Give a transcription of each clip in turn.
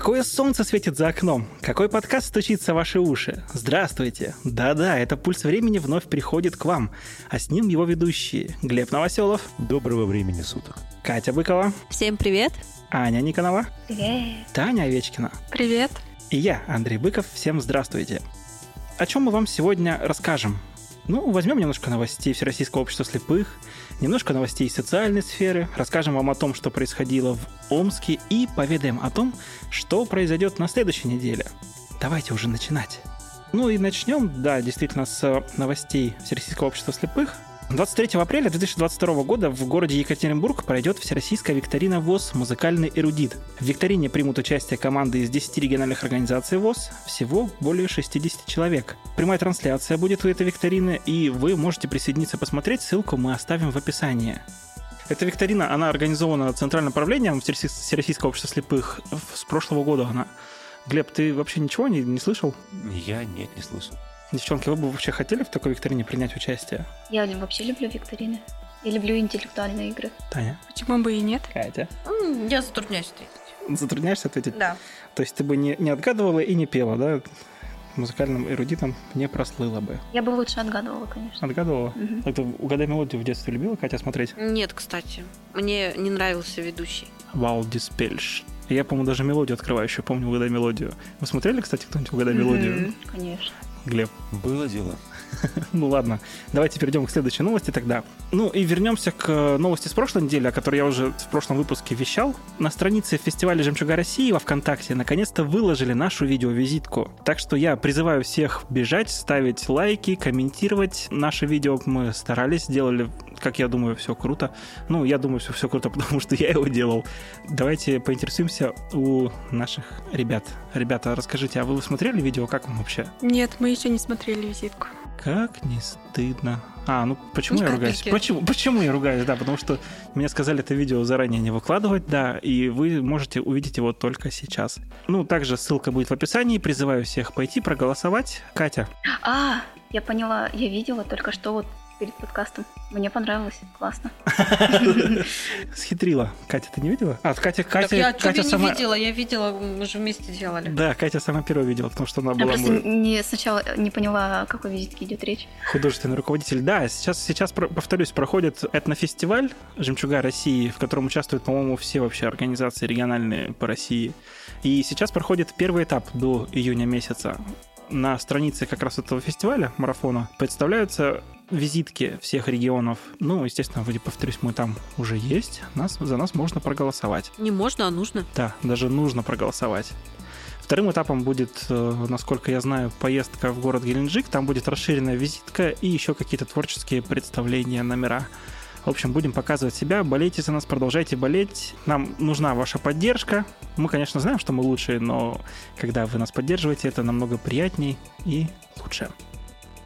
Какое солнце светит за окном? Какой подкаст стучится в ваши уши? Здравствуйте! Да-да, это «Пульс времени» вновь приходит к вам, а с ним его ведущие Глеб Новоселов. Доброго времени суток. Катя Быкова. Всем привет. Аня Никонова. Привет. Таня Овечкина. Привет. И я, Андрей Быков. Всем здравствуйте. О чем мы вам сегодня расскажем? Ну, возьмем немножко новостей Всероссийского общества слепых, немножко новостей из социальной сферы, расскажем вам о том, что происходило в Омске и поведаем о том, что произойдет на следующей неделе. Давайте уже начинать. Ну и начнем, да, действительно, с новостей Всероссийского общества слепых. 23 апреля 2022 года в городе Екатеринбург пройдет Всероссийская викторина ВОЗ «Музыкальный эрудит». В викторине примут участие команды из 10 региональных организаций ВОЗ, всего более 60 человек. Прямая трансляция будет у этой викторины, и вы можете присоединиться посмотреть, ссылку мы оставим в описании. Эта викторина, она организована Центральным правлением Всероссийского общества слепых с прошлого года она. Глеб, ты вообще ничего не, не слышал? Я нет, не слышал. Девчонки, вы бы вообще хотели в такой викторине принять участие? Я вообще люблю викторины. Я люблю интеллектуальные игры. Таня? Почему бы и нет? Катя? Я затрудняюсь ответить. Затрудняешься ответить? Да. То есть ты бы не, не отгадывала и не пела, да? Музыкальным эрудитом не прослыла бы. Я бы лучше отгадывала, конечно. Отгадывала? Мгм. Это «Угадай мелодию» в детстве любила Катя смотреть? Нет, кстати. Мне не нравился ведущий. Вау, диспельш. Я, по-моему, даже мелодию открывающую помню «Угадай мелодию». Вы смотрели, кстати, кто-нибудь «Угадай мелодию»? Конечно. Глеб? Было дело. Ну ладно, давайте перейдем к следующей новости тогда. Ну и вернемся к э, новости с прошлой недели, о которой я уже в прошлом выпуске вещал. На странице фестиваля «Жемчуга России» во ВКонтакте наконец-то выложили нашу видеовизитку. Так что я призываю всех бежать, ставить лайки, комментировать наше видео. Мы старались, сделали, как я думаю, все круто. Ну, я думаю, все, все круто, потому что я его делал. Давайте поинтересуемся у наших ребят. Ребята, расскажите, а вы смотрели видео, как вам вообще? Нет, мы еще не смотрели визитку. Как не стыдно. А, ну почему Ну, я ругаюсь? Почему, почему я ругаюсь? Да, потому что мне сказали это видео заранее не выкладывать, да, и вы можете увидеть его только сейчас. Ну, также ссылка будет в описании. Призываю всех пойти проголосовать. Катя, А, я поняла, я видела только что вот перед подкастом. Мне понравилось, классно. схитрила. Катя, ты не видела? А, Катя, Катя, так я Катя сама... не видела, я видела, мы же вместе делали. Да, Катя сама первая видела, потому что она Я была просто мой не, сначала не поняла, о какой визитке идет речь. художественный руководитель. Да, сейчас, сейчас повторюсь, проходит этнофестиваль «Жемчуга России», в котором участвуют, по-моему, все вообще организации региональные по России. И сейчас проходит первый этап до июня месяца. На странице как раз этого фестиваля, марафона, представляются визитки всех регионов. Ну, естественно, вроде, повторюсь, мы там уже есть. Нас, за нас можно проголосовать. Не можно, а нужно. Да, даже нужно проголосовать. Вторым этапом будет, э, насколько я знаю, поездка в город Геленджик. Там будет расширенная визитка и еще какие-то творческие представления, номера. В общем, будем показывать себя. Болейте за нас, продолжайте болеть. Нам нужна ваша поддержка. Мы, конечно, знаем, что мы лучшие, но когда вы нас поддерживаете, это намного приятней и лучше.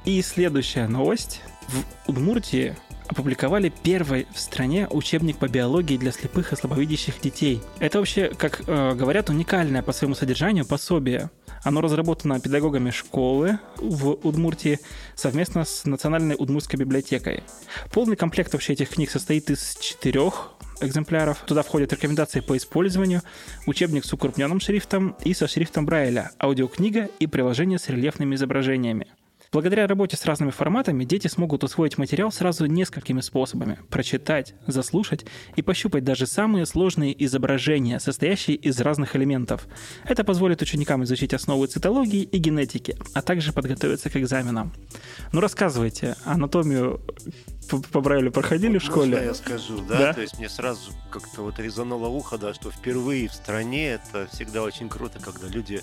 И следующая новость. В Удмуртии опубликовали первый в стране учебник по биологии для слепых и слабовидящих детей. Это вообще, как э, говорят, уникальное по своему содержанию пособие. Оно разработано педагогами школы в Удмуртии совместно с Национальной Удмуртской библиотекой. Полный комплект вообще этих книг состоит из четырех экземпляров. Туда входят рекомендации по использованию, учебник с укрупненным шрифтом и со шрифтом Брайля, аудиокнига и приложение с рельефными изображениями. Благодаря работе с разными форматами дети смогут усвоить материал сразу несколькими способами. Прочитать, заслушать и пощупать даже самые сложные изображения, состоящие из разных элементов. Это позволит ученикам изучить основы цитологии и генетики, а также подготовиться к экзаменам. Ну рассказывайте, анатомию по, Брайлю проходили в школе? Можно я скажу, да? Да. То есть мне сразу как-то вот резануло ухо, да, что впервые в стране это всегда очень круто, когда люди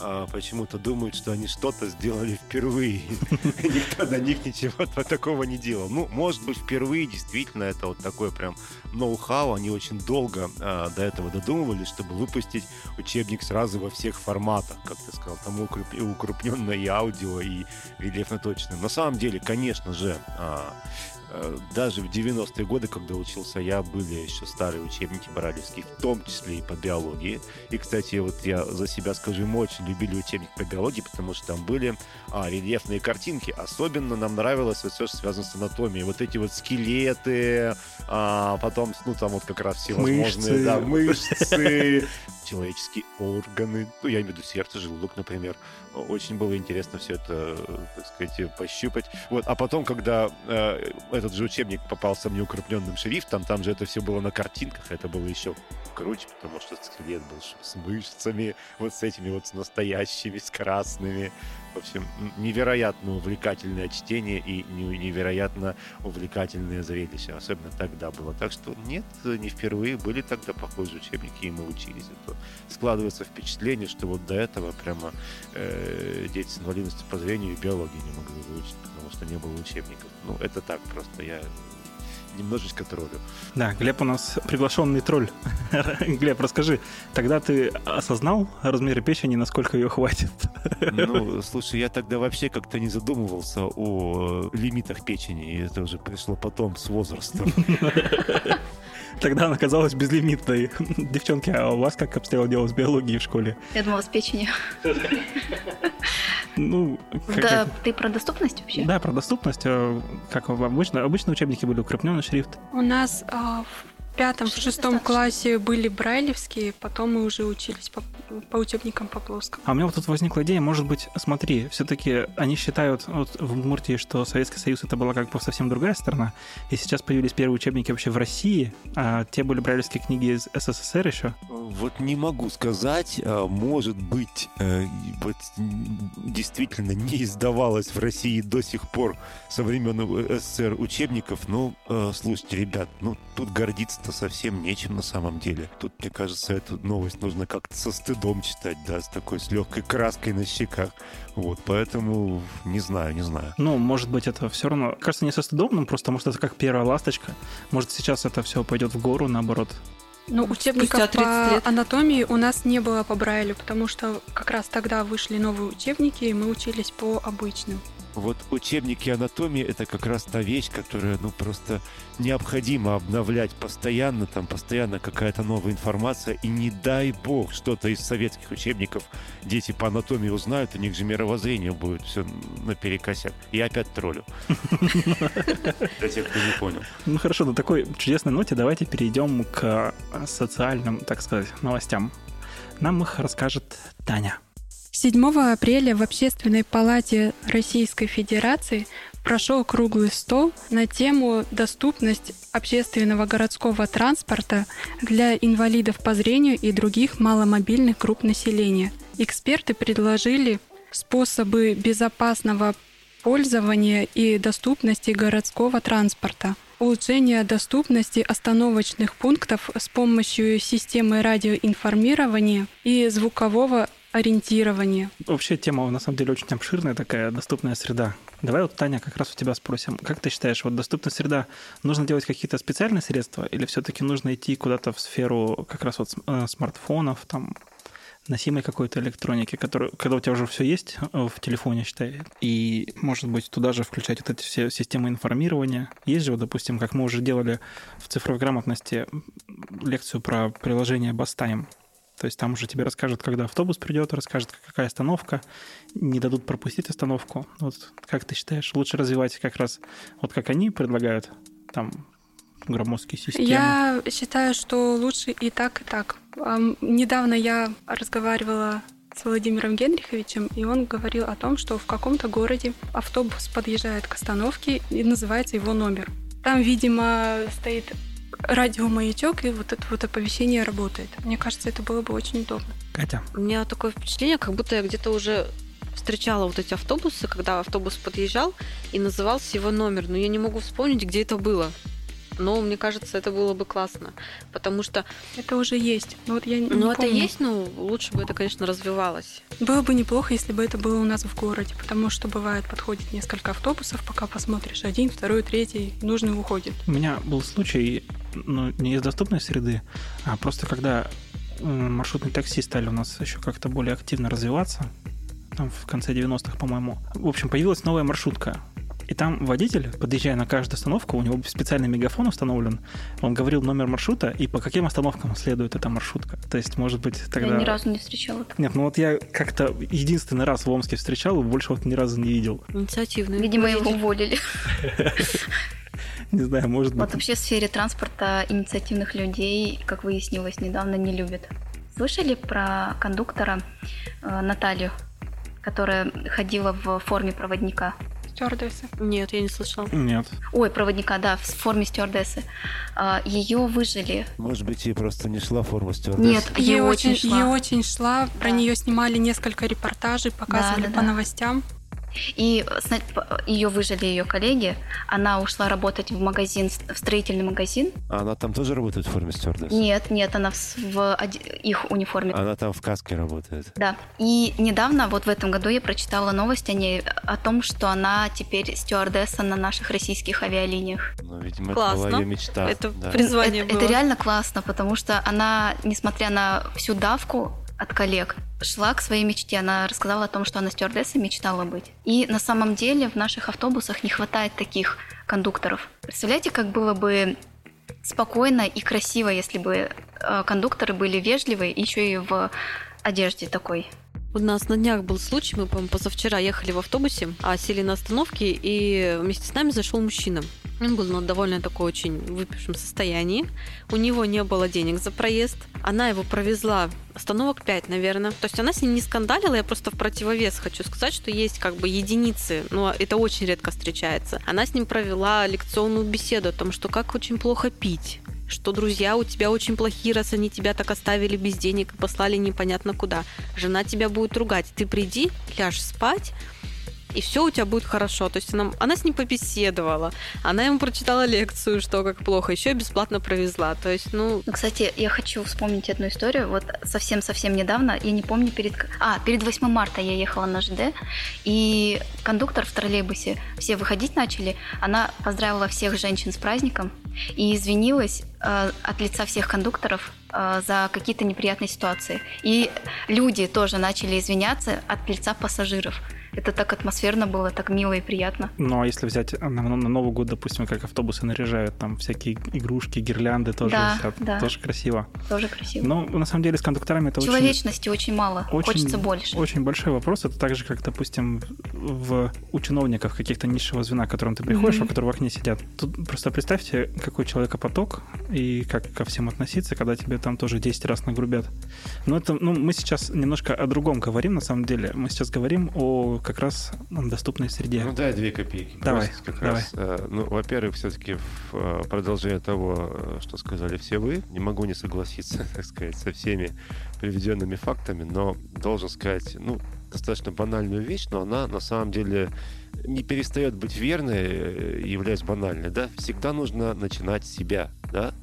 а, почему-то думают, что они что-то сделали впервые. Никто до них ничего такого не делал. Ну, может быть, впервые действительно это вот такое прям ноу-хау. Они очень долго а, до этого додумывались, чтобы выпустить учебник сразу во всех форматах, как ты сказал, там укруп- укрупненное и аудио, и рельефно-точное. На самом деле, конечно же, э, даже в 90-е годы, когда учился я, были еще старые учебники баралевские, в том числе и по биологии. И, кстати, вот я за себя скажу, мы очень любили учебник по биологии, потому что там были а, рельефные картинки. Особенно нам нравилось вот все, что связано с анатомией. Вот эти вот скелеты, а, потом, ну, там вот как раз все Мышцы. да, мышцы, человеческие органы, ну, я имею в виду сердце, желудок, например. Очень было интересно все это, так сказать, пощупать. Вот. А потом, когда э, этот же учебник попался мне укрепленным шрифтом, там же это все было на картинках, это было еще круче, потому что скелет был с мышцами, вот с этими вот настоящими, с красными. В общем, невероятно увлекательное чтение и невероятно увлекательное зрелище. Особенно тогда было. Так что нет, не впервые были тогда похожие учебники, и мы учились. Это складывается впечатление, что вот до этого прямо э, дети с инвалидностью по зрению и биологии не могли выучить, потому что не было учебников. Ну, это так просто. Я немножечко троллю. Да, Глеб у нас приглашенный тролль. Глеб, расскажи, тогда ты осознал размеры печени, насколько ее хватит? Ну, слушай, я тогда вообще как-то не задумывался о лимитах печени, и это уже пришло потом с возрастом. Тогда она казалась безлимитной. Девчонки, а у вас как обстояло дело с биологией в школе? Я думала, с печенью. Ну, как, да, как... ты про доступность вообще? Да, про доступность. Э, как обычно, обычно учебники были укрепленный шрифт. У нас а, пятом, в шестом классе были брайлевские, потом мы уже учились по, по учебникам по плоскому. А у меня вот тут возникла идея, может быть, смотри, все-таки они считают вот в Муртии, что Советский Союз это была как бы совсем другая страна, и сейчас появились первые учебники вообще в России, а те были брайлевские книги из СССР еще. Вот не могу сказать, а, может быть, э, вот действительно не издавалось в России до сих пор со времен СССР учебников, но э, слушайте, ребят, ну тут гордиться это совсем нечем на самом деле. Тут, мне кажется, эту новость нужно как-то со стыдом читать, да, с такой, с легкой краской на щеках. Вот, поэтому не знаю, не знаю. Ну, может быть, это все равно, кажется, не со стыдом, но просто, может, это как первая ласточка. Может, сейчас это все пойдет в гору, наоборот. Ну, учебников по лет. анатомии у нас не было по Брайлю, потому что как раз тогда вышли новые учебники, и мы учились по обычным. Вот учебники анатомии это как раз та вещь, которая, ну, просто необходимо обновлять постоянно, там постоянно какая-то новая информация, и не дай бог что-то из советских учебников дети по анатомии узнают, у них же мировоззрение будет все наперекосяк. И опять троллю. Для тех, кто не понял. Ну хорошо, на такой чудесной ноте давайте перейдем к социальным, так сказать, новостям. Нам их расскажет Таня. 7 апреля в Общественной палате Российской Федерации прошел круглый стол на тему «Доступность общественного городского транспорта для инвалидов по зрению и других маломобильных групп населения». Эксперты предложили способы безопасного пользования и доступности городского транспорта, улучшение доступности остановочных пунктов с помощью системы радиоинформирования и звукового ориентирования. Вообще тема на самом деле очень обширная такая, доступная среда. Давай вот, Таня, как раз у тебя спросим. Как ты считаешь, вот доступная среда, нужно делать какие-то специальные средства или все-таки нужно идти куда-то в сферу как раз вот э, смартфонов, там, носимой какой-то электроники, который, когда у тебя уже все есть э, в телефоне, считай, и, может быть, туда же включать вот эти все системы информирования. Есть же, вот, допустим, как мы уже делали в цифровой грамотности лекцию про приложение Бастайм, то есть там уже тебе расскажут, когда автобус придет, расскажут, какая остановка, не дадут пропустить остановку. Вот как ты считаешь, лучше развивать как раз, вот как они предлагают, там, громоздкие системы? Я считаю, что лучше и так, и так. Недавно я разговаривала с Владимиром Генриховичем, и он говорил о том, что в каком-то городе автобус подъезжает к остановке и называется его номер. Там, видимо, стоит радиомаячок, и вот это вот оповещение работает. Мне кажется, это было бы очень удобно. Катя? У меня такое впечатление, как будто я где-то уже встречала вот эти автобусы, когда автобус подъезжал и назывался его номер, но я не могу вспомнить, где это было но мне кажется, это было бы классно, потому что... Это уже есть. Ну, вот я не ну, это помню. есть, но лучше бы это, конечно, развивалось. Было бы неплохо, если бы это было у нас в городе, потому что бывает, подходит несколько автобусов, пока посмотришь один, второй, третий, нужный уходит. У меня был случай, ну, не из доступной среды, а просто когда маршрутные такси стали у нас еще как-то более активно развиваться, там в конце 90-х, по-моему. В общем, появилась новая маршрутка. И там водитель, подъезжая на каждую остановку, у него специальный мегафон установлен, он говорил номер маршрута и по каким остановкам следует эта маршрутка. То есть, может быть, тогда... Я ни разу не встречала. Нет, ну вот я как-то единственный раз в Омске встречал, больше вот ни разу не видел. Инициативный. Видимо, его уволили. Не знаю, может быть. Вот вообще в сфере транспорта инициативных людей, как выяснилось недавно, не любят Слышали про кондуктора э, Наталью, которая ходила в форме проводника? Стюардессы. Нет, я не слышала. Нет. Ой, проводника, да, в форме стюардессы. А, Ее выжили. Может быть, ей просто не шла форма стюардессы? Нет, ей Ей очень очень, шла. ей очень шла. Про Да. нее снимали несколько репортажей, показывали да, по да. новостям. И ее выжили ее коллеги. Она ушла работать в магазин, в строительный магазин. А она там тоже работает в форме стюардессы? Нет, нет, она в, в их униформе. Она там в каске работает. Да. И недавно, вот в этом году, я прочитала новость о ней, о том, что она теперь стюардесса на наших российских авиалиниях. Ну, видимо, Классно. это была ее мечта. Это да. призвание это, было. это реально классно, потому что она, несмотря на всю давку от коллег, шла к своей мечте. Она рассказала о том, что она стюардессой мечтала быть. И на самом деле в наших автобусах не хватает таких кондукторов. Представляете, как было бы спокойно и красиво, если бы э, кондукторы были вежливые, и еще и в одежде такой. У нас на днях был случай, мы, по-моему, позавчера ехали в автобусе, а сели на остановке, и вместе с нами зашел мужчина. Он был на довольно такой очень выпившем состоянии. У него не было денег за проезд. Она его провезла остановок 5, наверное. То есть она с ним не скандалила, я просто в противовес хочу сказать, что есть как бы единицы, но это очень редко встречается. Она с ним провела лекционную беседу о том, что как очень плохо пить, что друзья у тебя очень плохие, раз они тебя так оставили без денег и послали непонятно куда. Жена тебя будет ругать. Ты приди, ляжь спать, и все у тебя будет хорошо. То есть она, она с ним побеседовала, она ему прочитала лекцию, что как плохо, еще и бесплатно провезла. То есть, ну, Ну, Кстати, я хочу вспомнить одну историю. Вот совсем-совсем недавно, я не помню, перед... А, перед 8 марта я ехала на ЖД, и кондуктор в троллейбусе, все выходить начали, она поздравила всех женщин с праздником и извинилась э, от лица всех кондукторов э, за какие-то неприятные ситуации. И люди тоже начали извиняться от лица пассажиров. Это так атмосферно было, так мило и приятно. Ну, а если взять на, на Новый год, допустим, как автобусы наряжают, там всякие игрушки, гирлянды тоже Да, висят, да. тоже красиво. Тоже красиво. Но на самом деле с кондукторами это очень, Человечности очень, мало, очень, хочется больше. очень большой вопрос. Это так же, как, допустим, в, у чиновников каких-то низшего звена, к которым ты приходишь, Мгм. у которых в окне сидят. Тут просто представьте, какой человекопоток и как ко всем относиться, когда тебе там тоже 10 раз нагрубят. Но это, ну, мы сейчас немножко о другом говорим, на самом деле. Мы сейчас говорим о как раз доступной среде. Ну дай две копейки. Давай, как давай. раз. Э, Ну, во-первых, все-таки в э, продолжение того, э, что сказали все вы, не могу не согласиться, так сказать, со всеми приведенными фактами, но должен сказать, ну, достаточно банальную вещь, но она на самом деле не перестает быть верной, э, являясь банальной, да, всегда нужно начинать с себя, да,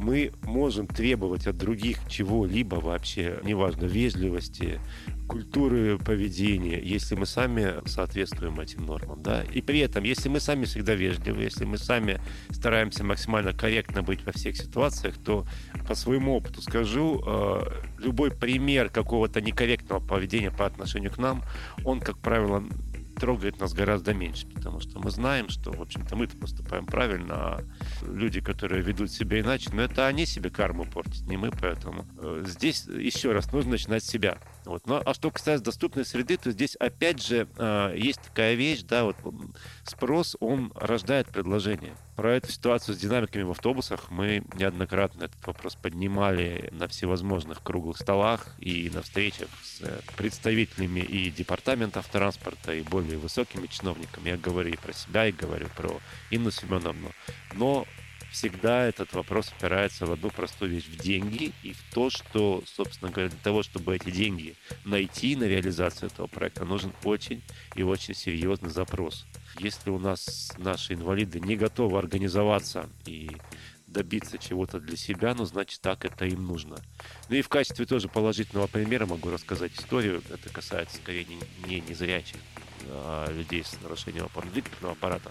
мы можем требовать от других чего-либо вообще, неважно, вежливости, культуры поведения, если мы сами соответствуем этим нормам, да, и при этом, если мы сами всегда вежливы, если мы сами стараемся максимально корректно быть во всех ситуациях, то по своему опыту скажу, э, любой пример какого-то некорректного поведения по отношению к нам, он, как правило, трогает нас гораздо меньше, потому что мы знаем, что, в общем-то, мы-то поступаем правильно, а люди, которые ведут себя иначе, но это они себе карму портят, не мы, поэтому э, здесь еще раз нужно начинать с себя. Вот. Ну, а что касается доступной среды, то здесь опять же э, есть такая вещь, да, вот спрос, он рождает предложение. Про эту ситуацию с динамиками в автобусах мы неоднократно этот вопрос поднимали на всевозможных круглых столах и на встречах с э, представителями и департаментов транспорта, и более высокими чиновниками. Я говорю и про себя, и говорю про Инну Семеновну. Но всегда этот вопрос опирается в одну простую вещь, в деньги и в то, что, собственно говоря, для того, чтобы эти деньги найти на реализацию этого проекта, нужен очень и очень серьезный запрос. Если у нас наши инвалиды не готовы организоваться и добиться чего-то для себя, ну, значит, так это им нужно. Ну и в качестве тоже положительного примера могу рассказать историю. Это касается скорее не, не незрячих, людей с нарушением опорно-двигательного аппарата.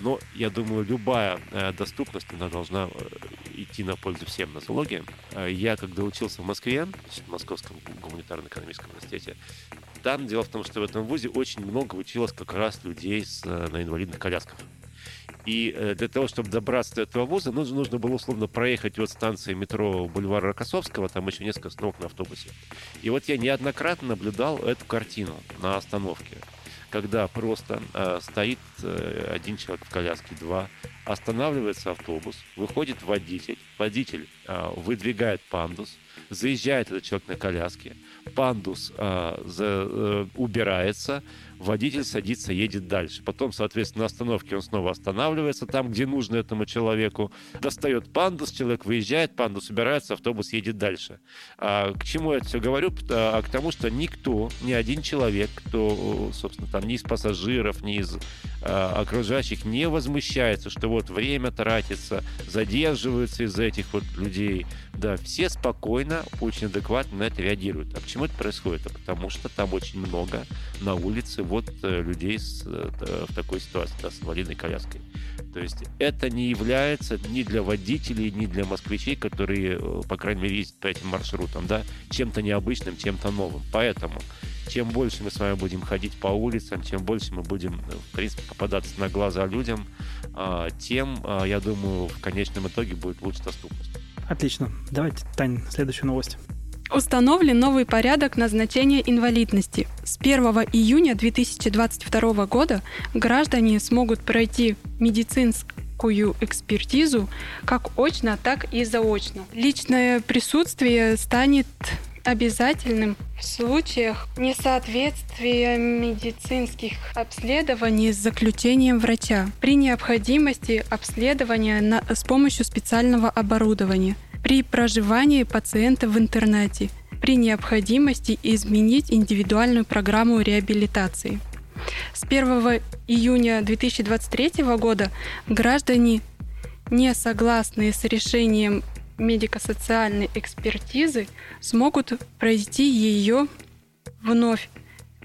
Но я думаю, любая э, доступность, она должна э, идти на пользу всем нозологиям. Э, Я, когда учился в Москве, в Московском гуманитарно-экономическом университете, там дело в том, что в этом вузе очень много училось как раз людей с, э, на инвалидных колясках. И э, для того, чтобы добраться до этого вуза, нужно, нужно было условно проехать от станции метро Бульвар Рокоссовского, там еще несколько остановок на автобусе. И вот я неоднократно наблюдал эту картину на остановке, когда просто э, стоит э, один человек в коляске, два, останавливается автобус, выходит водитель, водитель э, выдвигает пандус, Заезжает этот человек на коляске, пандус а, за, а, убирается, водитель садится, едет дальше. Потом, соответственно, на остановке он снова останавливается там, где нужно этому человеку, достает пандус, человек выезжает, пандус убирается, автобус едет дальше. А, к чему я это все говорю? А, к тому, что никто, ни один человек, кто, собственно, там ни из пассажиров, ни из а, окружающих не возмущается, что вот время тратится, задерживаются из-за этих вот людей. Да, все спокойно, очень адекватно на это реагируют. А почему это происходит? А потому что там очень много на улице вот э, людей с, э, в такой ситуации, да, с инвалидной коляской. То есть это не является ни для водителей, ни для москвичей, которые, э, по крайней мере, ездят по этим маршрутам, да, чем-то необычным, чем-то новым. Поэтому чем больше мы с вами будем ходить по улицам, чем больше мы будем, в принципе, попадаться на глаза людям, а, тем, а, я думаю, в конечном итоге будет лучше доступность. Отлично. Давайте, Тань, следующую новость. Установлен новый порядок назначения инвалидности. С 1 июня 2022 года граждане смогут пройти медицинскую экспертизу как очно, так и заочно. Личное присутствие станет обязательным в случаях несоответствия медицинских обследований с заключением врача при необходимости обследования на, с помощью специального оборудования при проживании пациента в интернете при необходимости изменить индивидуальную программу реабилитации. С 1 июня 2023 года граждане, не согласные с решением медико-социальной экспертизы, смогут пройти ее вновь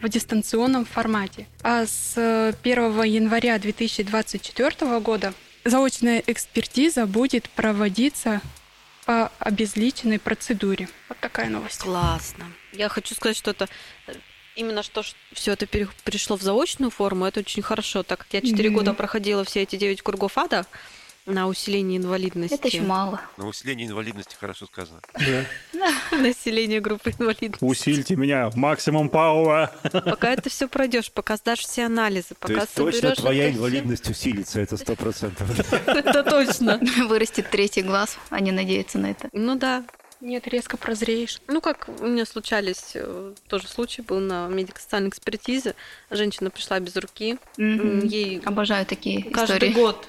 в дистанционном формате. А с 1 января 2024 года заочная экспертиза будет проводиться по обезличенной процедуре. Вот такая новость. Классно. Я хочу сказать, что это э, именно что все это перешло в заочную форму, это очень хорошо, так как я 4 mm-hmm. года проходила все эти 9 кругов ада, на усиление инвалидности. Это еще мало. На усиление инвалидности хорошо сказано. Да. Население группы инвалидности. Усильте меня максимум пауа. Пока это все пройдешь, пока сдашь все анализы, пока То есть точно твоя инвалидность усилится, это сто процентов. Это точно. Вырастет третий глаз, они надеются на это. Ну да. Нет, резко прозреешь. Ну, как у меня случались, э, тоже случай был на медико-социальной экспертизе. Женщина пришла без руки. Mm-hmm. Ей Обожаю такие каждый истории. год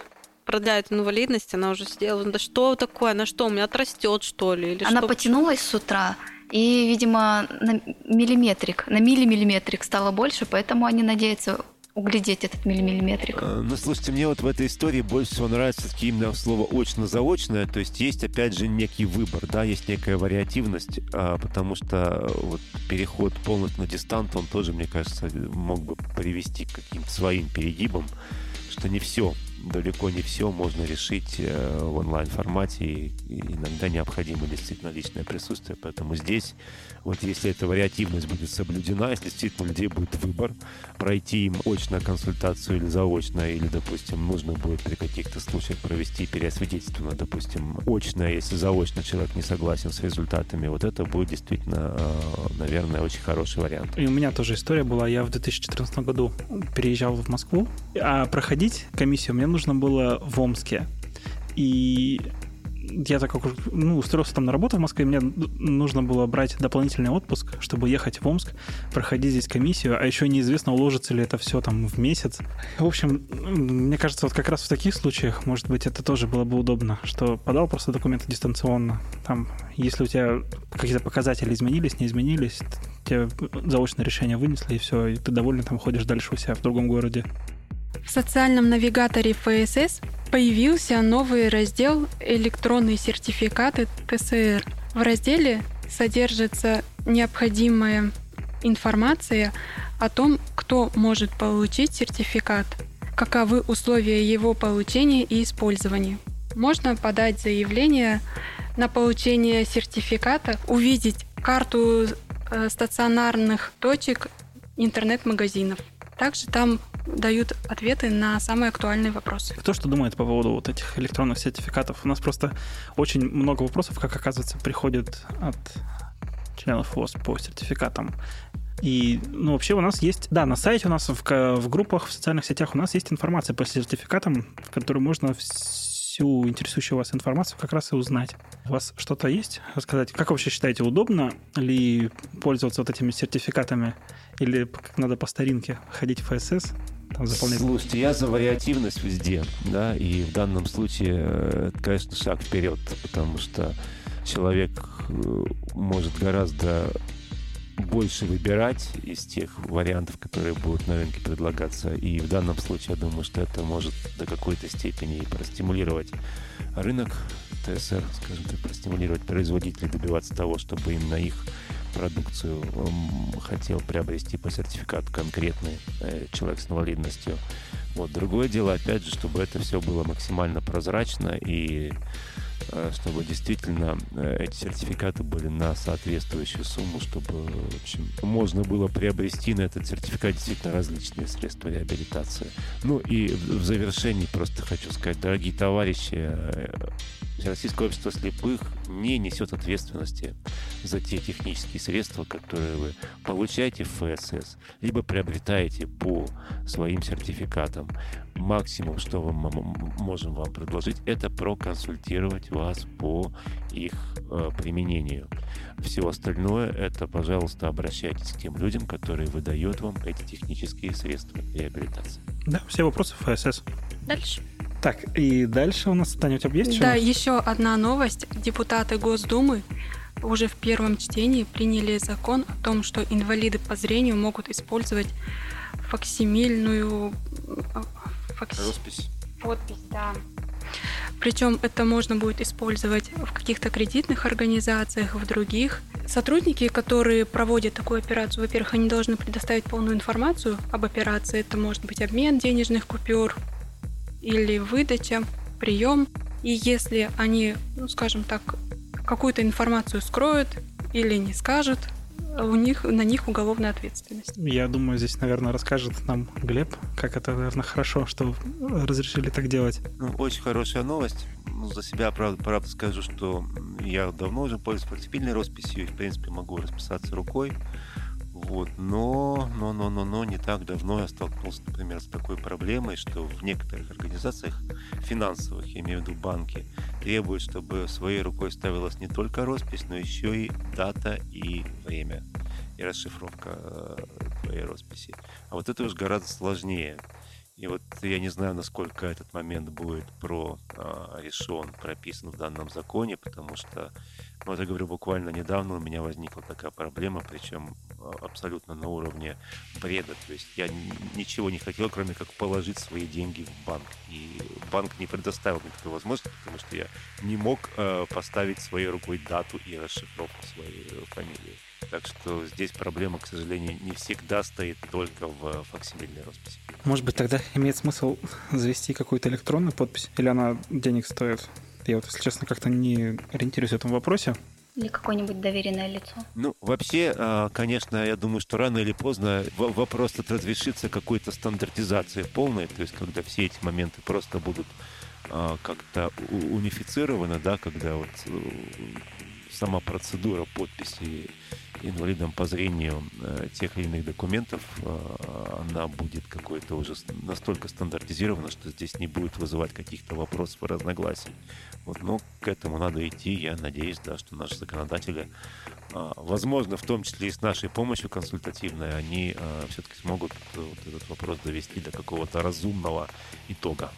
продляет инвалидность, она уже сидела, да что такое, она что, у меня отрастет, что ли? Или она что? потянулась с утра, и, видимо, на миллиметрик, на миллимиллиметрик стало больше, поэтому они надеются углядеть этот миллиметрик. Э, ну, слушайте, мне вот в этой истории больше всего нравится именно слово очно-заочное, то есть есть, опять же, некий выбор, да, есть некая вариативность, а, потому что вот переход полностью на дистант, он тоже, мне кажется, мог бы привести к каким-то своим перегибам, что не все далеко не все можно решить э, в онлайн-формате, и иногда необходимо действительно личное присутствие. Поэтому здесь, вот если эта вариативность будет соблюдена, если действительно у людей будет выбор, пройти им очно консультацию или заочно, или, допустим, нужно будет при каких-то случаях провести переосвидетельственно, допустим, очно, если заочно человек не согласен с результатами, вот это будет действительно, э, наверное, очень хороший вариант. И у меня тоже история была. Я в 2014 году переезжал в Москву, а проходить комиссию мне нужно было в Омске. И я так как ну, устроился там на работу в Москве, мне нужно было брать дополнительный отпуск, чтобы ехать в Омск, проходить здесь комиссию, а еще неизвестно, уложится ли это все там в месяц. В общем, мне кажется, вот как раз в таких случаях, может быть, это тоже было бы удобно, что подал просто документы дистанционно. Там, если у тебя какие-то показатели изменились, не изменились, тебе заочное решение вынесли, и все, и ты довольно там ходишь дальше у себя в другом городе. В социальном навигаторе ФСС появился новый раздел «Электронные сертификаты ТСР». В разделе содержится необходимая информация о том, кто может получить сертификат, каковы условия его получения и использования. Можно подать заявление на получение сертификата, увидеть карту э, стационарных точек интернет-магазинов. Также там дают ответы на самые актуальные вопросы. Кто что думает по поводу вот этих электронных сертификатов? У нас просто очень много вопросов, как оказывается, приходит от членов ВОЗ по сертификатам. И, ну, вообще у нас есть, да, на сайте у нас, в, в группах, в социальных сетях у нас есть информация по сертификатам, в которую можно всю интересующую вас информацию как раз и узнать. У вас что-то есть рассказать? Как вообще считаете, удобно ли пользоваться вот этими сертификатами? Или надо по старинке ходить в ФСС, там заполнять? Слушайте, я за вариативность везде, да, и в данном случае, э, это, конечно, шаг вперед, потому что человек э, может гораздо больше выбирать из тех вариантов, которые будут на рынке предлагаться. И в данном случае я думаю, что это может до какой-то степени и простимулировать рынок ТСР, скажем так, простимулировать производителей, добиваться того, чтобы именно их продукцию хотел приобрести по сертификату конкретный э, человек с инвалидностью. Вот. Другое дело, опять же, чтобы это все было максимально прозрачно и Э, чтобы действительно э, эти сертификаты были на соответствующую сумму, чтобы в общем, можно было приобрести на этот сертификат действительно различные средства реабилитации. Ну и в завершении просто хочу сказать, дорогие товарищи, Российское общество слепых не несет ответственности за те технические средства, которые вы получаете в ФСС, либо приобретаете по своим сертификатам. Максимум, что мы можем вам предложить, это проконсультировать вас по их э, применению. Все остальное это, пожалуйста, обращайтесь к тем людям, которые выдают вам эти технические средства реабилитации. Да, все вопросы ФСС. Дальше. Так, и дальше у нас, Таня, у тебя есть Да, еще одна новость. Депутаты Госдумы уже в первом чтении приняли закон о том, что инвалиды по зрению могут использовать факсимильную... А, факс... Роспись. Подпись, да. Причем это можно будет использовать в каких-то кредитных организациях, в других. Сотрудники, которые проводят такую операцию, во-первых, они должны предоставить полную информацию об операции. Это может быть обмен денежных купюр, или выдача, прием. И если они, ну, скажем так, какую-то информацию скроют или не скажут, у них, на них уголовная ответственность. Я думаю, здесь, наверное, расскажет нам Глеб, как это, наверное, хорошо, что разрешили так делать. Ну, очень хорошая новость. Ну, за себя, правда, правда скажу, что я давно уже пользуюсь флексибильной росписью и, в принципе, могу расписаться рукой. Вот. Но, но, но, но, но не так давно я столкнулся, например, с такой проблемой, что в некоторых организациях финансовых, я имею в виду банки, требуют, чтобы своей рукой ставилась не только роспись, но еще и дата и время и расшифровка э, твоей росписи. А вот это уж гораздо сложнее. И вот я не знаю, насколько этот момент будет про э, решен, прописан в данном законе, потому что вот я говорю, буквально недавно у меня возникла такая проблема, причем а, абсолютно на уровне бреда. То есть я ничего не хотел, кроме как положить свои деньги в банк. И банк не предоставил мне такой возможности, потому что я не мог э, поставить своей рукой дату и расшифровку своей э, фамилии. Так что здесь проблема, к сожалению, не всегда стоит только в факсимильной росписи. Может быть, тогда имеет смысл завести какую-то электронную подпись? Или она денег стоит? Я вот, если честно, как-то не ориентируюсь в этом вопросе. Или какое-нибудь доверенное лицо. Ну, вообще, а, конечно, я думаю, что рано или поздно вопрос этот разрешится какой-то стандартизацией полной, то есть когда все эти моменты просто будут а, как-то унифицированы, да, когда вот э, сама процедура подписи инвалидам по зрению э, тех или иных документов, э, она будет какой-то уже настолько стандартизирована, что здесь не будет вызывать каких-то вопросов и разногласий. Вот, но к этому надо идти. Я надеюсь, да, что наши законодатели, э, возможно, в том числе и с нашей помощью консультативной, они все-таки смогут вот этот вопрос довести до какого-то разумного итога.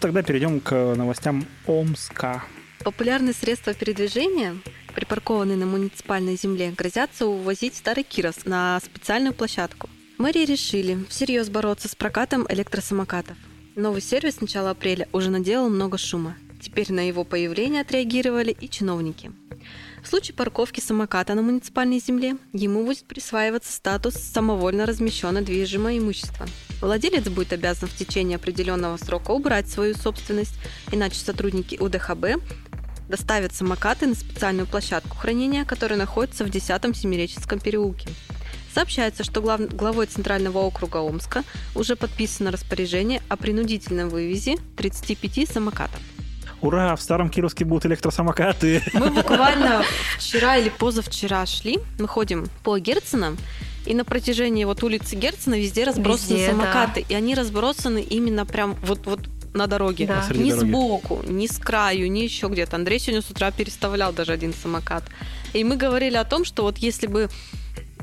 Тогда перейдем к новостям Омска. Популярные средства передвижения припаркованные на муниципальной земле, грозятся увозить старый Кирос на специальную площадку. Мэрии решили всерьез бороться с прокатом электросамокатов. Новый сервис с начала апреля уже наделал много шума. Теперь на его появление отреагировали и чиновники. В случае парковки самоката на муниципальной земле ему будет присваиваться статус самовольно размещенное движимое имущество. Владелец будет обязан в течение определенного срока убрать свою собственность, иначе сотрудники УДХБ доставят самокаты на специальную площадку хранения, которая находится в 10-м Семиреческом переулке. Сообщается, что глав... главой Центрального округа Омска уже подписано распоряжение о принудительном вывезе 35 самокатов. Ура, в Старом Кировске будут электросамокаты. Мы буквально вчера или позавчера шли, мы ходим по Герцена, и на протяжении вот улицы Герцена везде разбросаны везде, самокаты. Да. И они разбросаны именно прям вот, вот на дороге. Да. Посреди ни дороги. сбоку, ни с краю, ни еще где-то. Андрей сегодня с утра переставлял даже один самокат. И мы говорили о том, что вот если бы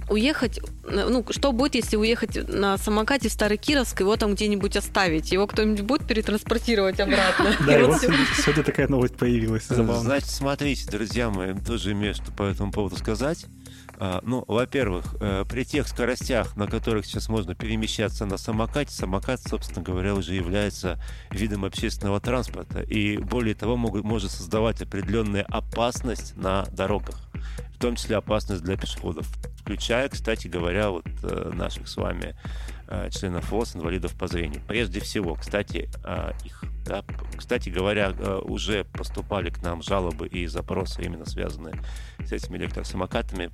уехать, ну, что будет, если уехать на самокате в Старый Кировск, его там где-нибудь оставить? Его кто-нибудь будет перетранспортировать обратно? Да, вот сегодня, сегодня такая новость появилась. Забавно. Значит, смотрите, друзья мои, тоже имею что по этому поводу сказать. А, Ну, во-первых, э, при тех скоростях, на которых сейчас можно перемещаться на самокате, самокат, собственно говоря, уже является видом общественного транспорта. И более того, могут, может создавать определенную опасность на дорогах. В том числе опасность для пешеходов. Включая, кстати говоря, вот э, наших с вами э, членов ВОЗ, инвалидов по зрению. Прежде всего, кстати, их. Кстати говоря, э, уже поступали к нам жалобы и запросы, именно связанные с этими электросамокатами,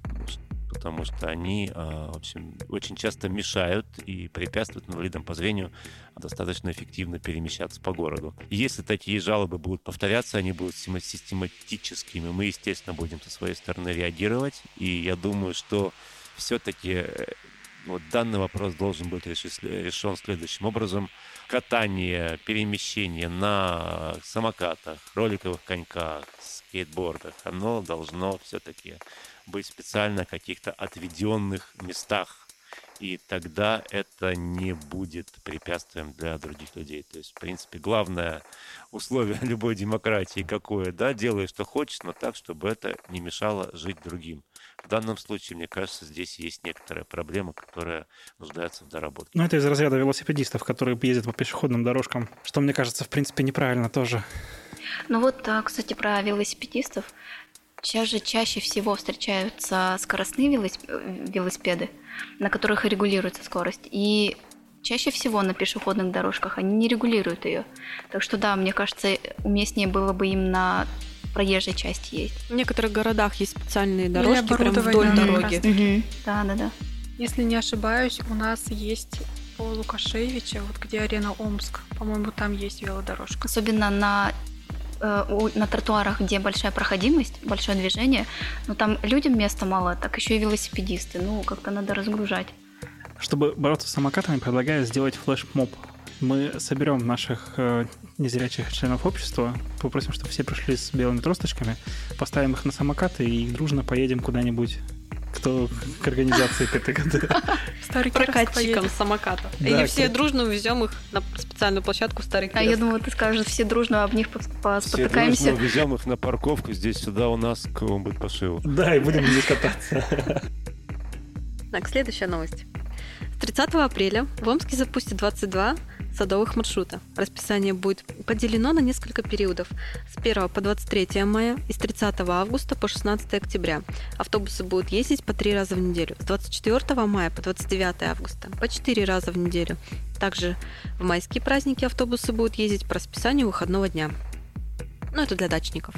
потому что они, э, в общем, очень часто мешают и препятствуют инвалидам по зрению достаточно эффективно перемещаться по городу. Если такие жалобы будут повторяться, они будут система- систематическими, мы, естественно, будем со своей стороны реагировать. И я думаю, что все-таки вот данный вопрос должен быть решен следующим образом. Катание, перемещение на самокатах, роликовых коньках, скейтбордах, оно должно все-таки быть специально в каких-то отведенных местах. И тогда это не будет препятствием для других людей. То есть, в принципе, главное условие любой демократии какое, да, делай, что хочешь, но так, чтобы это не мешало жить другим. В данном случае, мне кажется, здесь есть некоторая проблема, которая нуждается в доработке. Ну, это из разряда велосипедистов, которые ездят по пешеходным дорожкам, что, мне кажется, в принципе, неправильно тоже. Ну вот, а, кстати, про велосипедистов. Сейчас же чаще всего встречаются скоростные э, велосипеды, на которых регулируется скорость. И чаще всего на пешеходных дорожках они не регулируют ее. Так что да, мне кажется, уместнее было бы им на проезжей части ездить. В некоторых городах есть специальные дорожки прям вдоль оборудование дороги. Да, да, да. Если не ошибаюсь, у нас есть по Лукашевича, вот где арена Омск. По-моему, там есть велодорожка. Особенно на э, на тротуарах, где большая проходимость, большое движение, но там людям места мало, так еще и велосипедисты. Ну, как-то надо разгружать. Чтобы бороться с самокатами, предлагаю сделать флешмоб. Мы соберем наших э, незрячих членов общества, попросим, чтобы все пришли с белыми тросточками, поставим их на самокаты и дружно поедем куда-нибудь кто к организации к этой В Старый Прокатчиком самокатов. Да, Или все кстати. дружно увезем их на специальную площадку в Старый А я думала, ты скажешь, все дружно об них пос- Все дружно везем их на парковку здесь сюда у нас к будет пошиву. Да, и будем здесь кататься. Так, следующая новость. С 30 апреля в Омске запустят 22 садовых маршрута. Расписание будет поделено на несколько периодов. С 1 по 23 мая и с 30 августа по 16 октября. Автобусы будут ездить по три раза в неделю. С 24 мая по 29 августа по 4 раза в неделю. Также в майские праздники автобусы будут ездить по расписанию выходного дня. Ну, это для дачников.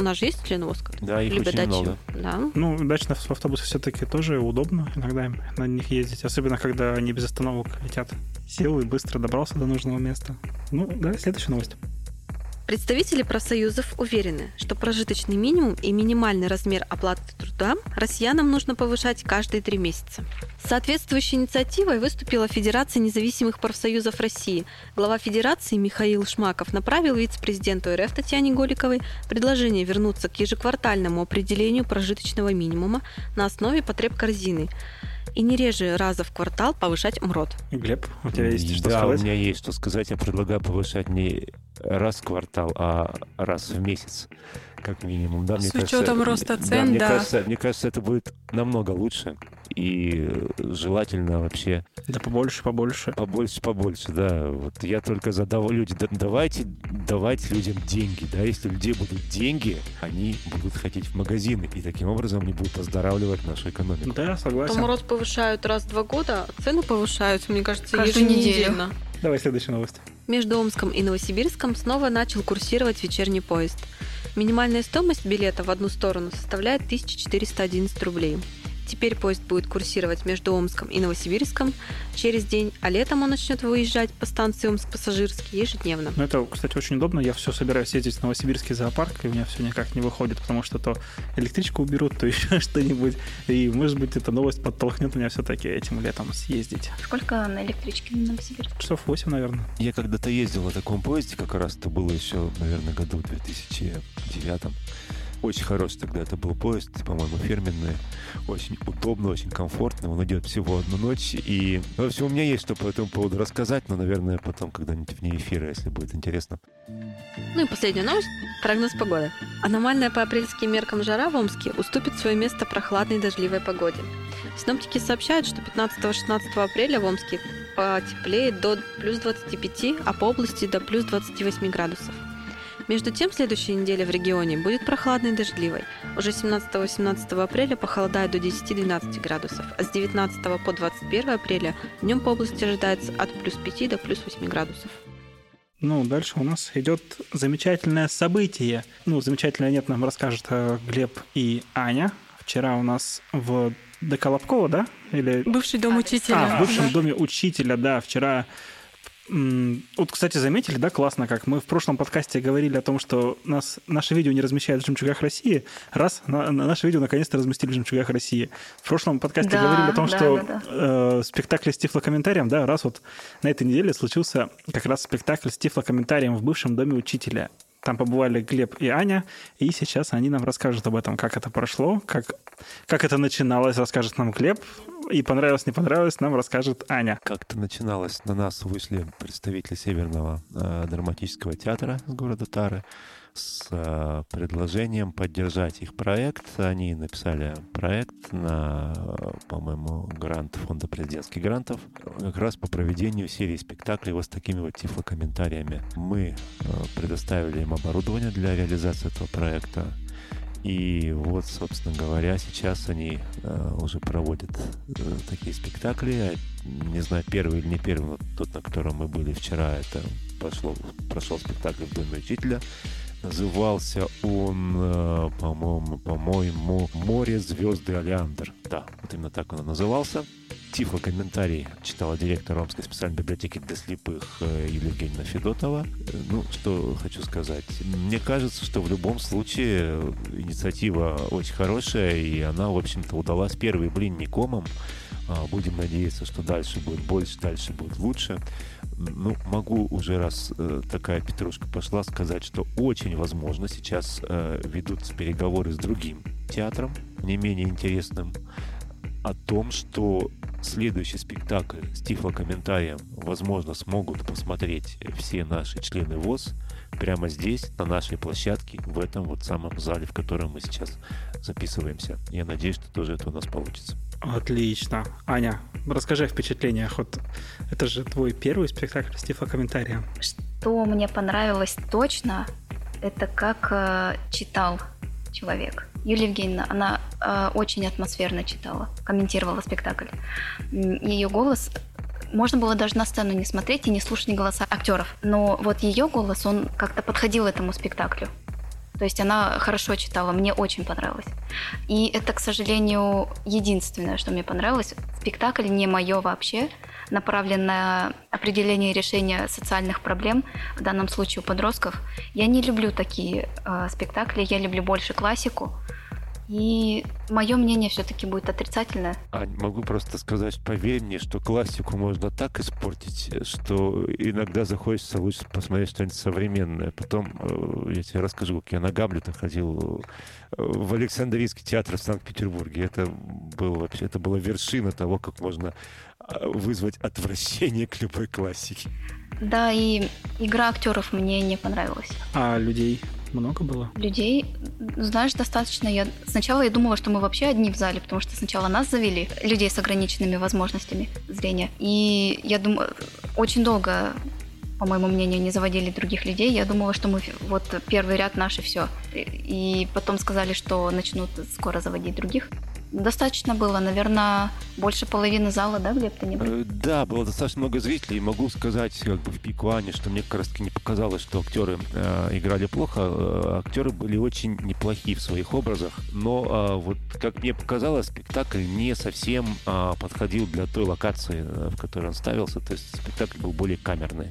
У нас же есть члены ВОСКа? Да, их Любят очень дачи. много. Да. Ну, дачные автобусы все-таки тоже удобно иногда им на них ездить, особенно когда они без остановок летят. Сел и быстро добрался до нужного места. Ну, да, следующая новость. Представители профсоюзов уверены, что прожиточный минимум и минимальный размер оплаты труда россиянам нужно повышать каждые три месяца. Соответствующей инициативой выступила Федерация независимых профсоюзов России. Глава Федерации Михаил Шмаков направил вице-президенту РФ Татьяне Голиковой предложение вернуться к ежеквартальному определению прожиточного минимума на основе потреб корзины и не реже раза в квартал повышать МРОД. Глеб, у тебя есть что да, сказать? у меня есть что сказать. Я предлагаю повышать не раз в квартал, а раз в месяц, как минимум. Да, С мне кажется, учетом роста да, цен, мне да. Кажется, мне кажется, это будет намного лучше. И э, желательно вообще Да побольше, побольше. побольше, побольше, да. Вот я только за люди, да- давайте давать людям деньги, да. Если у людей будут деньги, они будут ходить в магазины, и таким образом они будут оздоравливать нашу экономику. Да, согласен. МРОД повышают раз в два года, а цены повышаются, мне кажется, Каждую неделю. еженедельно. Давай следующая новость. Между Омском и Новосибирском снова начал курсировать вечерний поезд. Минимальная стоимость билета в одну сторону составляет 1411 рублей. Теперь поезд будет курсировать между Омском и Новосибирском через день, а летом он начнет выезжать по станции Омск-Пассажирский ежедневно. Ну, это, кстати, очень удобно. Я все собираюсь ездить в Новосибирский зоопарк, и у меня все никак не выходит, потому что то электричку уберут, то еще что-нибудь. И, может быть, эта новость подтолкнет меня все-таки этим летом съездить. Сколько на электричке на Новосибирск? Часов 8, наверное. Я когда-то ездил на таком поезде, как раз это было еще, наверное, году в 2009 очень хороший тогда это был поезд, по-моему, фирменный. Очень удобно, очень комфортно. Он идет всего одну ночь. И, в общем, у меня есть что по этому поводу рассказать, но, наверное, потом когда-нибудь вне эфира, если будет интересно. Ну и последняя новость. Прогноз погоды. Аномальная по апрельским меркам жара в Омске уступит свое место прохладной дождливой погоде. Синоптики сообщают, что 15-16 апреля в Омске потеплеет до плюс 25, а по области до плюс 28 градусов. Между тем, следующая неделя в регионе будет прохладной и дождливой. Уже 17-18 апреля похолодает до 10-12 градусов, а с 19 по 21 апреля днем по области ожидается от плюс 5 до плюс 8 градусов. Ну, дальше у нас идет замечательное событие. Ну, замечательное нет, нам расскажет э, Глеб и Аня. Вчера у нас в до Колобкова, да? Или... Бывший дом учителя. А, в бывшем доме учителя, да. Вчера вот, кстати, заметили, да, классно, как мы в прошлом подкасте говорили о том, что нас, наше видео не размещают в «Жемчугах России». Раз, на, на наше видео наконец-то разместили в «Жемчугах России». В прошлом подкасте да, говорили о том, да, что да, да. Э, спектакль с тифлокомментарием, да, раз вот на этой неделе случился как раз спектакль с тифлокомментарием в бывшем доме учителя. Там побывали Глеб и Аня, и сейчас они нам расскажут об этом, как это прошло, как, как это начиналось, расскажет нам Глеб, и понравилось, не понравилось, нам расскажет Аня. Как это начиналось? На нас вышли представители Северного э, драматического театра с города Тары с э, предложением поддержать их проект. Они написали проект на, по-моему, грант фонда президентских грантов как раз по проведению серии спектаклей вот с такими вот тифлокомментариями. Мы э, предоставили им оборудование для реализации этого проекта. И вот, собственно говоря, сейчас они э, уже проводят э, такие спектакли. Не знаю, первый или не первый, но тот, на котором мы были вчера, это пошло, прошел спектакль в Доме учителя. Назывался он, э, по-моему, по-моему, «Море, звезды, Алиандр». Да, вот именно так он назывался. Тифло комментарий читала директор Ромской специальной библиотеки для слепых э, Евгеньевна Федотова. Ну, что хочу сказать. Мне кажется, что в любом случае инициатива очень хорошая, и она, в общем-то, удалась первый блин не комом. Будем надеяться, что дальше будет больше, дальше будет лучше. Ну, могу уже раз э, такая петрушка пошла сказать, что очень возможно сейчас э, ведутся переговоры с другим театром, не менее интересным, о том, что следующий спектакль с тифлокомментарием, возможно, смогут посмотреть все наши члены ВОЗ прямо здесь, на нашей площадке, в этом вот самом зале, в котором мы сейчас записываемся. Я надеюсь, что тоже это у нас получится. Отлично. Аня, расскажи о впечатлениях. Вот это же твой первый спектакль с тифлокомментарием. Что мне понравилось точно, это как э, читал человек. Юлия Евгеньевна, она э, очень атмосферно читала, комментировала спектакль. Ее голос можно было даже на сцену не смотреть и не слушать голоса актеров. Но вот ее голос, он как-то подходил этому спектаклю. То есть она хорошо читала, мне очень понравилось. И это, к сожалению, единственное, что мне понравилось. Спектакль не мое вообще, направлен на определение решения социальных проблем, в данном случае у подростков. Я не люблю такие э, спектакли, я люблю больше классику. И мое мнение все-таки будет отрицательное. А могу просто сказать, поверь мне, что классику можно так испортить, что иногда захочется лучше посмотреть что-нибудь современное. Потом э, я тебе расскажу, как я на Гамлета ходил э, в Александрийский театр в Санкт-Петербурге. Это был вообще, это была вершина того, как можно э, вызвать отвращение к любой классике. Да, и игра актеров мне не понравилась. А людей много было? Людей, знаешь, достаточно. Я сначала я думала, что мы вообще одни в зале, потому что сначала нас завели, людей с ограниченными возможностями зрения. И я думаю, очень долго по моему мнению, не заводили других людей. Я думала, что мы вот первый ряд наши все. И потом сказали, что начнут скоро заводить других. Достаточно было, наверное, больше половины зала, да, Глеб, ты не был? Э, Да, было достаточно много зрителей. Могу сказать, как бы в пику Ани, что мне как раз таки не показалось, что актеры э, играли плохо. Э, актеры были очень неплохие в своих образах. Но э, вот, как мне показалось, спектакль не совсем э, подходил для той локации, э, в которой он ставился. То есть спектакль был более камерный.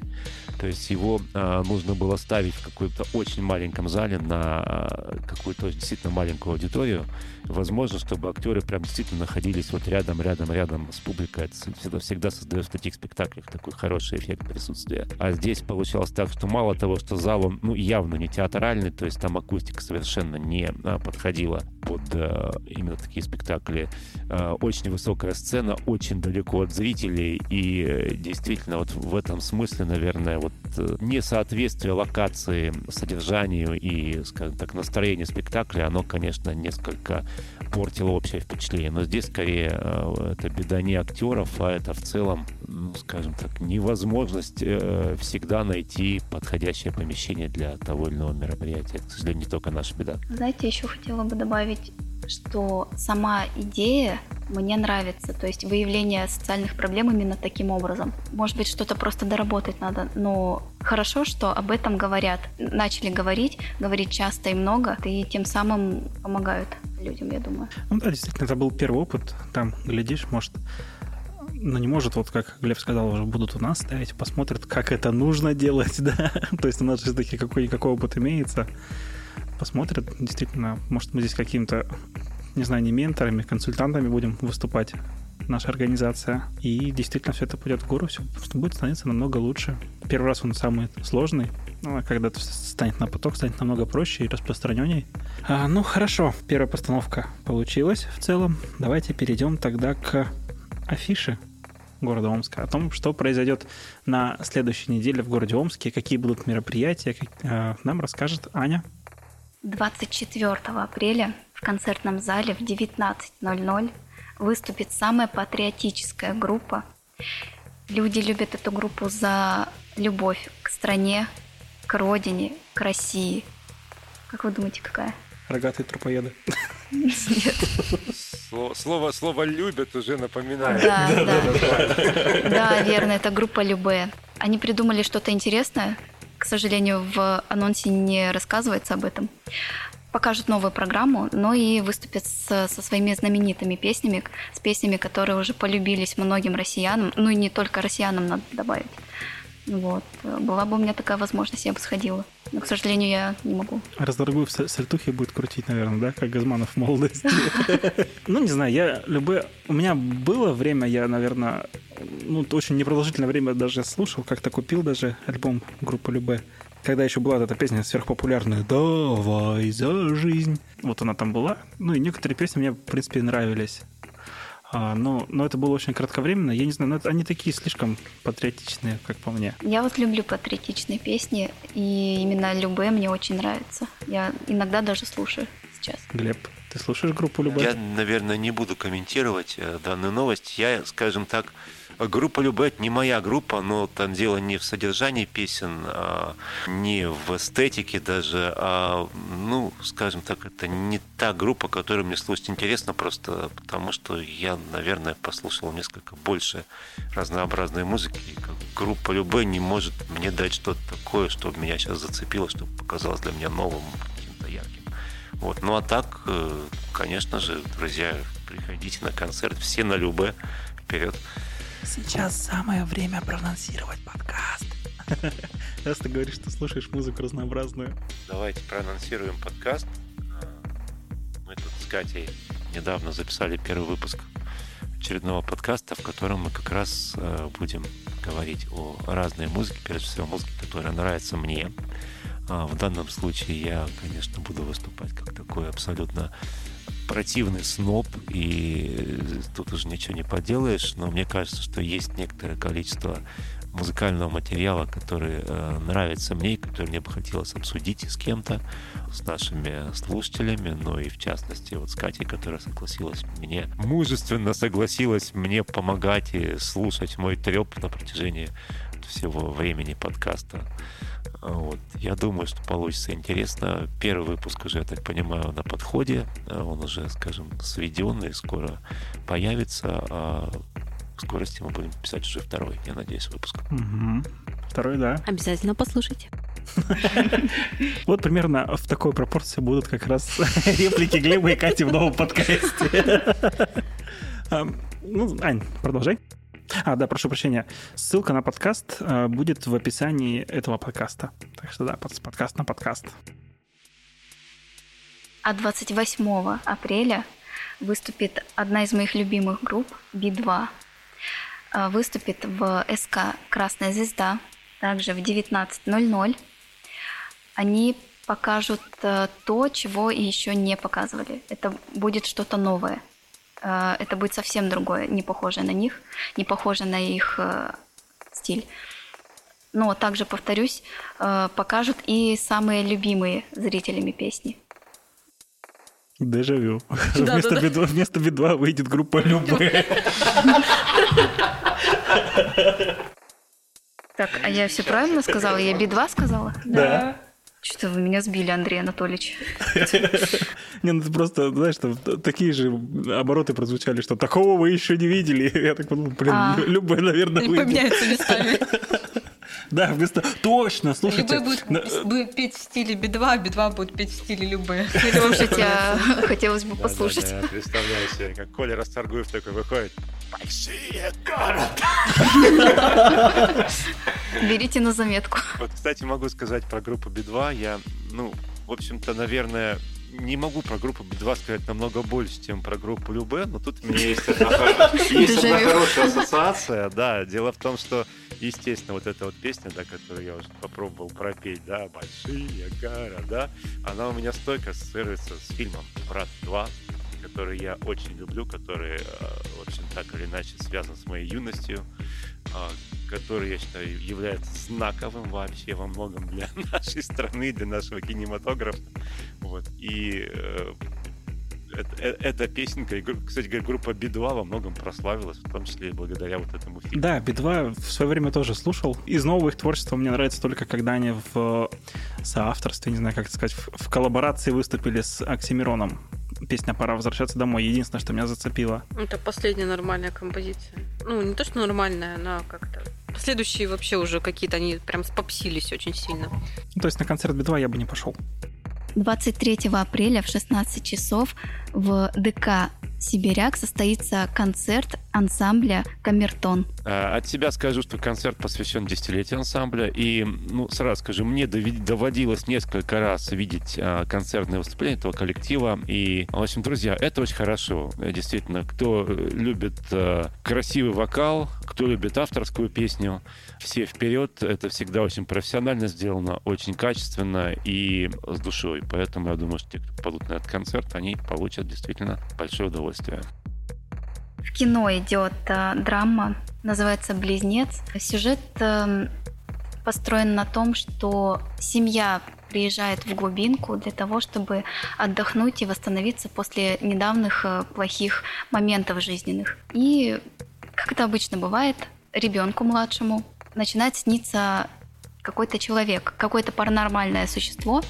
То есть его э, нужно было ставить в каком-то очень маленьком зале на какую-то действительно маленькую аудиторию. Возможно, чтобы актеры прям действительно находились вот рядом, рядом, рядом с публикой. Это всегда, всегда создает в таких спектаклях такой хороший эффект присутствия. А здесь получалось так, что мало того, что зал, он ну, явно не театральный, то есть там акустика совершенно не а, подходила под а, именно такие спектакли. А, очень высокая сцена, очень далеко от зрителей, и э, действительно вот в этом смысле, наверное, вот э, несоответствие локации, содержанию и, скажем так, настроению спектакля, оно, конечно, несколько портило общее впечатление. Но здесь скорее э, это беда не актеров, а это в целом, ну, скажем так, невозможность э, всегда найти подходящее помещение для того или иного мероприятия. Это, к сожалению, не только наша беда. Знаете, еще хотела бы добавить, что сама идея мне нравится, то есть выявление социальных проблем именно таким образом. Может быть, что-то просто доработать надо, но хорошо, что об этом говорят, начали говорить, говорить часто и много, и тем самым помогают людям, я думаю. Ну да, действительно, это был первый опыт. Там, глядишь, может, ну не может, вот как Глеб сказал, уже будут у нас ставить, посмотрят, как это нужно делать, да. То есть у нас же все-таки какой-никакой опыт имеется. Посмотрят, действительно, может, мы здесь каким-то, не знаю, не менторами, консультантами будем выступать наша организация. И действительно все это пойдет в гору, все будет становиться намного лучше. Первый раз он самый сложный, ну, а когда это станет на поток, станет намного проще и распространенней. А, ну, хорошо, первая постановка получилась в целом. Давайте перейдем тогда к афише города Омска, о том, что произойдет на следующей неделе в городе Омске, какие будут мероприятия, как, э, нам расскажет Аня. 24 апреля в концертном зале в 19.00 выступит самая патриотическая группа. Люди любят эту группу за любовь к стране, к родине, к России. Как вы думаете, какая? Рогатые трупоеды. Нет. Слово, слово, слово «любят» уже напоминает. Да, да. Да, верно, это группа Любе. Они придумали что-то интересное. К сожалению, в анонсе не рассказывается об этом. Покажут новую программу, но и выступят с- со своими знаменитыми песнями, с песнями, которые уже полюбились многим россиянам, ну и не только россиянам, надо добавить. Вот. Была бы у меня такая возможность, я бы сходила. Но, к сожалению, я не могу. Раздорогую в сальтухе будет крутить, наверное, да, как Газманов в молодости. Ну, не знаю, я любые... У меня было время, я, наверное, ну, очень непродолжительное время даже слушал, как-то купил даже альбом группы Любе. Когда еще была эта песня сверхпопулярная «Давай за жизнь». Вот она там была. Ну, и некоторые песни мне, в принципе, нравились. А, но, но это было очень кратковременно. Я не знаю, но это, они такие слишком патриотичные, как по мне. Я вот люблю патриотичные песни, и именно Любе мне очень нравится. Я иногда даже слушаю сейчас. Глеб, ты слушаешь группу Любе? Я, наверное, не буду комментировать э, данную новость. Я, скажем так, группа Любе это не моя группа, но там дело не в содержании песен, а не в эстетике даже, а, ну, скажем так, это не та группа, которую мне слушать интересно, просто потому что я, наверное, послушал несколько больше разнообразной музыки. И группа Любе не может мне дать что-то такое, чтобы меня сейчас зацепило, чтобы показалось для меня новым, каким-то ярким. Вот. Ну а так, э, конечно же, друзья, приходите на концерт, все на Любе, вперед. Сейчас самое время проанонсировать подкаст. Раз ты говоришь, что слушаешь музыку разнообразную. Давайте проанонсируем подкаст. Мы тут с Катей недавно записали первый выпуск очередного подкаста, в котором мы как раз э, будем говорить о разной музыке, прежде всего музыке, которая нравится мне. А В данном случае я, конечно, буду выступать как такой абсолютно противный сноб, и э, тут уже ничего не поделаешь, но мне кажется, что есть некоторое количество музыкального материала, который э, нравится мне, который мне бы хотелось обсудить с кем-то, с нашими слушателями, ну и в частности вот с Катей, которая согласилась мне, мужественно согласилась мне помогать и слушать мой треп на протяжении всего времени подкаста. Вот. Я думаю, что получится интересно. Первый выпуск уже, я так понимаю, на подходе. Он уже, скажем, сведен и скоро появится. А в скорости мы будем писать уже второй, я надеюсь, выпуск. Угу. Второй, да. Обязательно послушайте. Вот примерно в такой пропорции будут как раз реплики Глеба и Кати в новом подкасте. Ну, Ань, продолжай. А, да, прошу прощения. Ссылка на подкаст э, будет в описании этого подкаста. Так что да, подкаст на подкаст. А 28 апреля выступит одна из моих любимых групп Би-2. Э, выступит в СК «Красная звезда», также в 19.00. Они покажут э, то, чего еще не показывали. Это будет что-то новое. Э, это будет совсем другое, не похожее на них, не похожее на их э, стиль. Но также, повторюсь, э, покажут и самые любимые зрителями песни. Дежавю. Да, вместо, да, Би-2, вместо Би-2 выйдет группа Любэ. Так, а я все правильно сказала? Я Би-2 сказала? Да. Что вы меня сбили, Андрей Анатольевич. Не, ну ты просто, знаешь, там такие же обороты прозвучали, что такого вы еще не видели. Я так подумал, блин, а. любой, наверное, выйдет. поменяются местами. Да, вместо... Точно, слушайте. Любой будет, будет петь в стиле Би-2, а Би-2 будет петь в стиле Любэ. Слушайте, хотелось бы послушать. Представляю себе, как Коля Расторгуев такой выходит. Большие город. Берите на заметку. Вот, кстати, могу сказать про группу Би-2. Я, ну, в общем-то, наверное, не могу про группу Би-2 сказать намного больше, чем про группу Любе, но тут у меня есть одна хорошая ассоциация. Да, дело в том, что, естественно, вот эта вот песня, да, которую я уже попробовал пропеть, да, «Большие города», она у меня стойко ассоциируется с фильмом «Брат 2», который я очень люблю, который, э, в общем, так или иначе связан с моей юностью, а, который, я считаю, является знаковым вообще во многом для нашей страны, для нашего кинематографа. Вот. И э, э, эта песенка, кстати говоря, группа Би-2 во многом прославилась, в том числе и благодаря вот этому фильму. Да, Би-2 в свое время тоже слушал. Из нового их творчества мне нравится только, когда они в соавторстве, не знаю, как сказать, в коллаборации выступили с Оксимироном песня «Пора возвращаться домой». Единственное, что меня зацепило. Это последняя нормальная композиция. Ну, не то, что нормальная, она как-то... Последующие вообще уже какие-то, они прям спопсились очень сильно. Ну, то есть на концерт Би-2 я бы не пошел. 23 апреля в 16 часов в ДК Сибиряк состоится концерт ансамбля «Камертон». А, от себя скажу, что концерт посвящен десятилетию ансамбля. И, ну, сразу скажу, мне доводилось несколько раз видеть а, концертные выступления этого коллектива. И, в общем, друзья, это очень хорошо. Действительно, кто любит красивый вокал, кто любит авторскую песню, все вперед. Это всегда очень профессионально сделано, очень качественно и с душой. Поэтому я думаю, что те, кто пойдут на этот концерт, они получат действительно большое удовольствие. В кино идет э, драма, называется «Близнец». Сюжет э, построен на том, что семья приезжает в глубинку для того, чтобы отдохнуть и восстановиться после недавних э, плохих моментов жизненных. И, как это обычно бывает, ребенку младшему начинает сниться какой-то человек, какое-то паранормальное существо,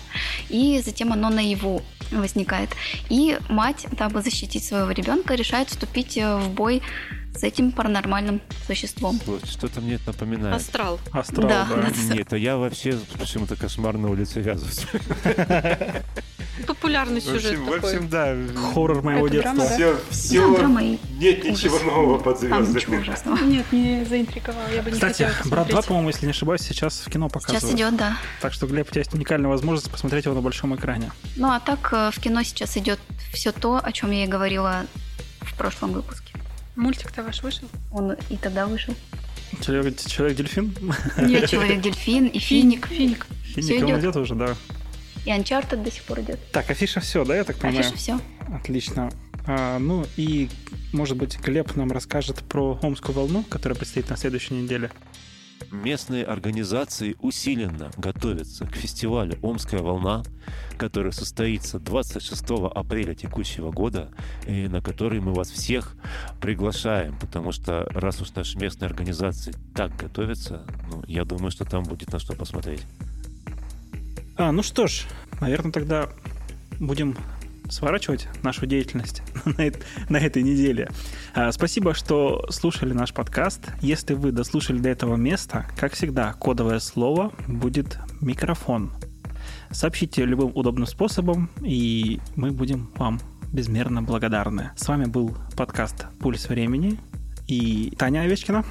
и затем оно наяву возникает. И мать, дабы защитить своего ребенка, решает вступить э, в бой с этим паранормальным существом. Что-то мне это напоминает. Астрал. Астрал, да. да. да. Нет, а я вообще почему-то кошмар на улице вязываюсь. Популярный сюжет в общем, В общем, да. Хоррор моего это детства. Драма, все, все, драма нет ничего Ужас. нового под звездами. Нет, не заинтриговал, я бы не Кстати, «Брат 2», по-моему, если не ошибаюсь, сейчас в кино показывают. Сейчас идет, да. Так что, Глеб, у тебя есть уникальная возможность посмотреть его на большом экране. Ну, а так э, в кино сейчас идет все то, о чем я и говорила в прошлом выпуске. Мультик-то ваш вышел? Он и тогда вышел. Человек-дельфин? Нет, Человек-дельфин и Финик. Финик. Финик, он идет уже, да. И Uncharted до сих пор идет. Так, афиша все, да, я так понимаю? Афиша все. Отлично. А, ну и, может быть, Глеб нам расскажет про омскую волну, которая предстоит на следующей неделе. Местные организации усиленно готовятся к фестивалю «Омская волна», который состоится 26 апреля текущего года, и на который мы вас всех приглашаем, потому что раз уж наши местные организации так готовятся, ну, я думаю, что там будет на что посмотреть. А, ну что ж, наверное, тогда будем сворачивать нашу деятельность на, на этой неделе. А, спасибо, что слушали наш подкаст. Если вы дослушали до этого места, как всегда, кодовое слово будет микрофон. Сообщите любым удобным способом, и мы будем вам безмерно благодарны. С вами был подкаст «Пульс времени» и Таня Овечкина.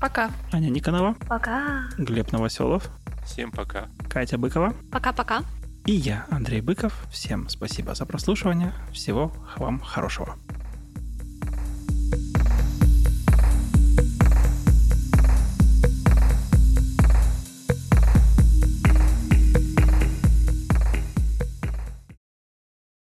Пока. Аня Никонова. Пока. Глеб Новоселов. Всем пока. Катя Быкова. Пока-пока. И я, Андрей Быков. Всем спасибо за прослушивание. Всего вам хорошего.